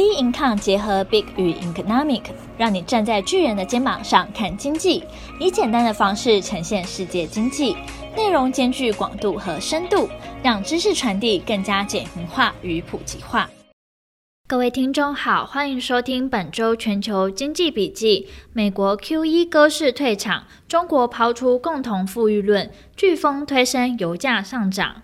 B Income 结合 Big 与 Economic，让你站在巨人的肩膀上看经济，以简单的方式呈现世界经济，内容兼具广度和深度，让知识传递更加简明化与普及化。各位听众好，欢迎收听本周全球经济笔记。美国 QE 歌式退场，中国抛出共同富裕论，飓风推升油价上涨。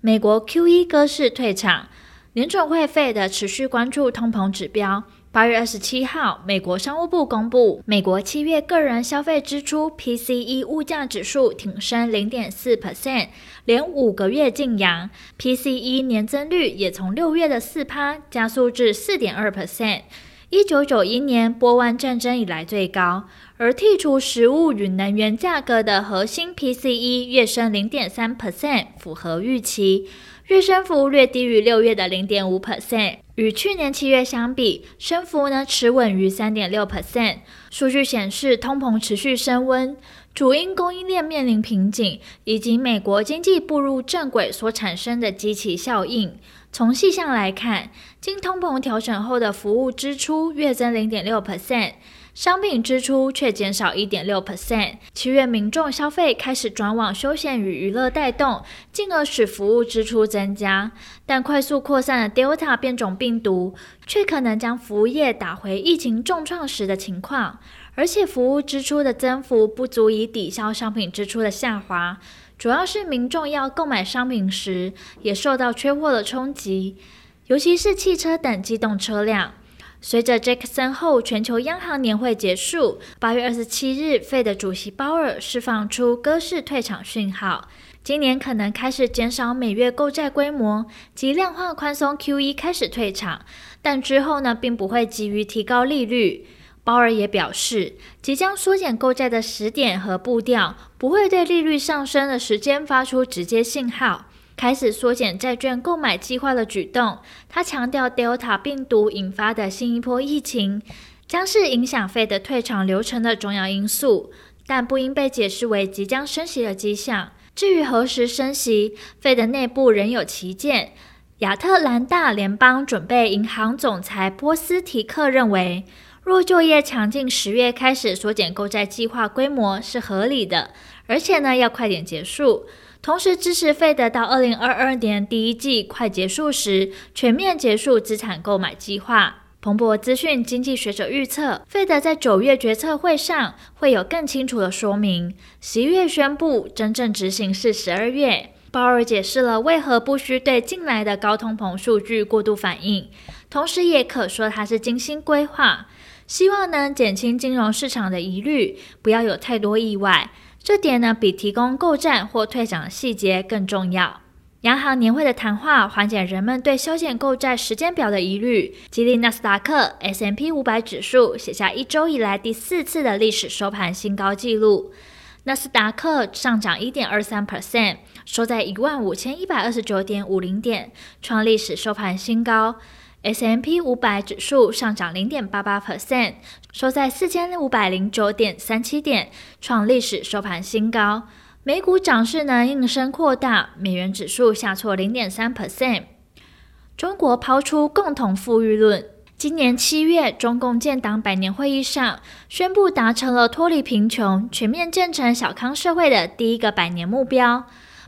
美国 QE 歌式退场。联准会费的持续关注通膨指标。八月二十七号，美国商务部公布，美国七月个人消费支出 PCE 物价指数挺升零点四 percent，连五个月劲扬。PCE 年增率也从六月的四趴加速至四点二 percent，一九九一年波湾战争以来最高。而剔除食物与能源价格的核心 PCE 月升零点三 percent，符合预期。月升幅略低于六月的零点五 percent，与去年七月相比，升幅呢持稳于三点六 percent。数据显示，通膨持续升温，主因供应链面临瓶颈，以及美国经济步入正轨所产生的积极效应。从细项来看，经通膨调整后的服务支出月增零点六 percent。商品支出却减少一点六 percent，七月民众消费开始转往休闲与娱乐带动，进而使服务支出增加。但快速扩散的 Delta 变种病毒却可能将服务业打回疫情重创时的情况，而且服务支出的增幅不足以抵消商品支出的下滑，主要是民众要购买商品时也受到缺货的冲击，尤其是汽车等机动车辆。随着 Jackson Hole 全球央行年会结束，八月二十七日，Fed 主席鲍尔释放出鸽式退场讯号，今年可能开始减少每月购债规模及量化宽松 QE 开始退场，但之后呢，并不会急于提高利率。鲍尔也表示，即将缩减购债的时点和步调不会对利率上升的时间发出直接信号。开始缩减债券购买计划的举动。他强调，Delta 病毒引发的新一波疫情将是影响费的退场流程的重要因素，但不应被解释为即将升息的迹象。至于何时升息费的内部仍有歧见。亚特兰大联邦准备银行总裁波斯提克认为，若就业强劲，十月开始缩减购债计划规模是合理的，而且呢要快点结束。同时支持 Fed 到二零二二年第一季快结束时，全面结束资产购买计划。彭博资讯经济学者预测，Fed 在九月决策会上会有更清楚的说明。十一月宣布，真正执行是十二月。鲍尔解释了为何不需对近来的高通膨数据过度反应，同时也可说他是精心规划，希望能减轻金融市场的疑虑，不要有太多意外。这点呢，比提供购债或退场细节更重要。央行年会的谈话缓解人们对修建购债时间表的疑虑，激励纳斯达克 S M P 五百指数写下一周以来第四次的历史收盘新高纪录。纳斯达克上涨一点二三 percent，收在一万五千一百二十九点五零点，创历史收盘新高。S M P 五百指数上涨零点八八 percent，收在四千五百零九点三七点，创历史收盘新高。美股涨势呢应声扩大，美元指数下挫零点三 percent。中国抛出共同富裕论，今年七月，中共建党百年会议上宣布达成了脱离贫穷、全面建成小康社会的第一个百年目标。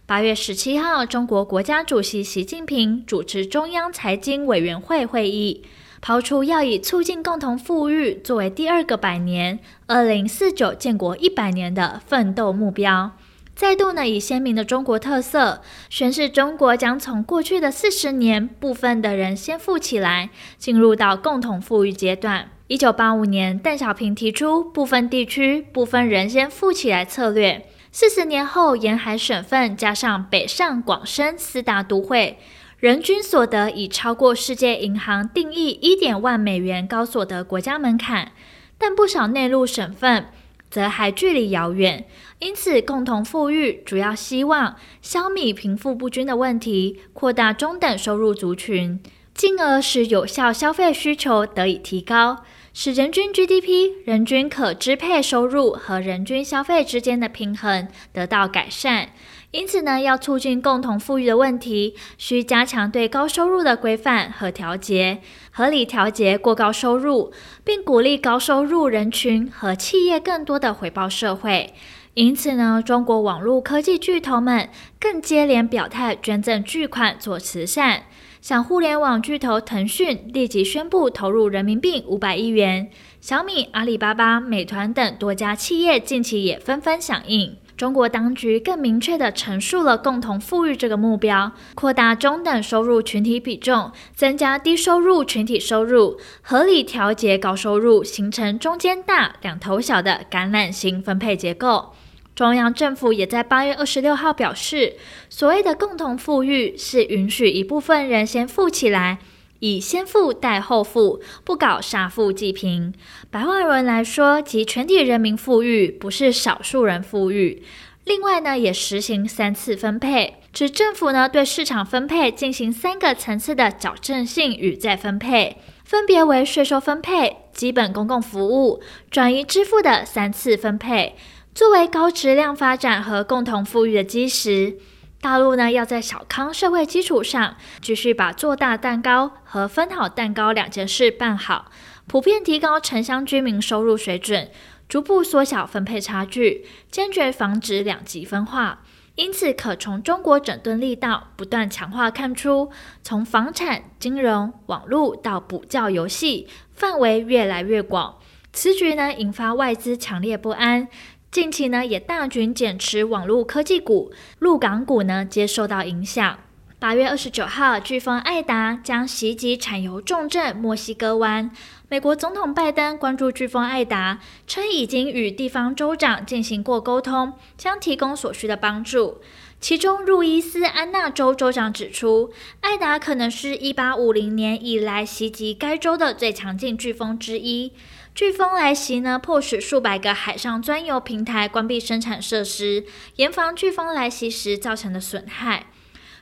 八月十七号，中国国家主席习近平主持中央财经委员会会议，抛出要以促进共同富裕作为第二个百年（二零四九建国一百年）的奋斗目标，再度呢以鲜明的中国特色宣示中国将从过去的四十年部分的人先富起来，进入到共同富裕阶段。一九八五年，邓小平提出部分地区、部分人先富起来策略。四十年后，沿海省份加上北上广深四大都会，人均所得已超过世界银行定义一点万美元高所得国家门槛，但不少内陆省份则还距离遥远。因此，共同富裕主要希望消弭贫富不均的问题，扩大中等收入族群，进而使有效消费需求得以提高。使人均 GDP、人均可支配收入和人均消费之间的平衡得到改善，因此呢，要促进共同富裕的问题，需加强对高收入的规范和调节，合理调节过高收入，并鼓励高收入人群和企业更多的回报社会。因此呢，中国网络科技巨头们更接连表态捐赠巨款做慈善，像互联网巨头腾讯立即宣布投入人民币五百亿元，小米、阿里巴巴、美团等多家企业近期也纷纷响应。中国当局更明确地陈述了共同富裕这个目标，扩大中等收入群体比重，增加低收入群体收入，合理调节高收入，形成中间大、两头小的橄榄型分配结构。中央政府也在八月二十六号表示，所谓的共同富裕是允许一部分人先富起来。以先富带后富，不搞杀富济贫。白话文来说，即全体人民富裕，不是少数人富裕。另外呢，也实行三次分配，指政府呢对市场分配进行三个层次的矫正性与再分配，分别为税收分配、基本公共服务、转移支付的三次分配，作为高质量发展和共同富裕的基石。大陆呢，要在小康社会基础上，继续把做大蛋糕和分好蛋糕两件事办好，普遍提高城乡居民收入水准，逐步缩小分配差距，坚决防止两极分化。因此，可从中国整顿力道不断强化看出，从房产、金融、网络到补教、游戏，范围越来越广。此举呢，引发外资强烈不安。近期呢，也大举减持网络科技股，陆港股呢皆受到影响。八月二十九号，飓风艾达将袭击产油重镇墨西哥湾。美国总统拜登关注飓风艾达，称已经与地方州长进行过沟通，将提供所需的帮助。其中，路易斯安那州州长指出，艾达可能是一八五零年以来袭击该州的最强劲飓风之一。飓风来袭呢，迫使数百个海上钻油平台关闭生产设施，严防飓风来袭时造成的损害。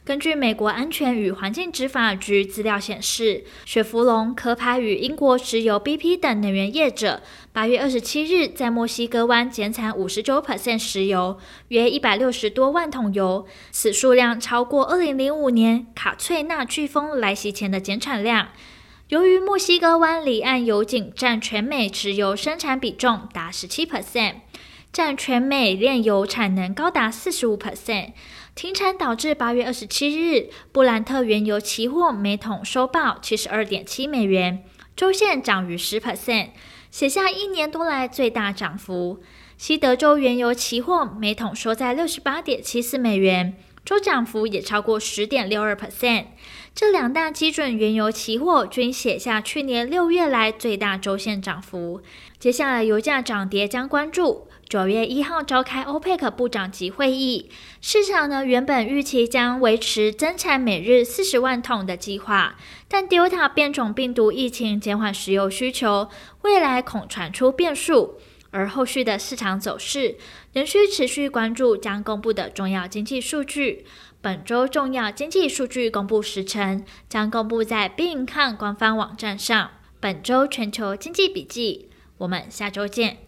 根据美国安全与环境执法局资料显示，雪佛龙、壳牌与英国石油 BP 等能源业者，八月二十七日在墨西哥湾减产五十九 percent 石油，约一百六十多万桶油，此数量超过二零零五年卡翠娜飓风来袭前的减产量。由于墨西哥湾离岸油井占全美石油生产比重达十七 percent，占全美炼油产能高达四十五 percent，停产导致八月二十七日布兰特原油期货每桶收报七十二点七美元，周线涨逾十 percent，写下一年多来最大涨幅。西德州原油期货每桶收在六十八点七四美元。周涨幅也超过十点六二 percent，这两大基准原油期货均写下去年六月来最大周线涨幅。接下来油价涨跌将关注。九月一号召开欧佩克部长级会议，市场呢原本预期将维持增产每日四十万桶的计划，但 Delta 变种病毒疫情减缓石油需求，未来恐传出变数。而后续的市场走势仍需持续关注将公布的重要经济数据。本周重要经济数据公布时程将公布在币抗官方网站上。本周全球经济笔记，我们下周见。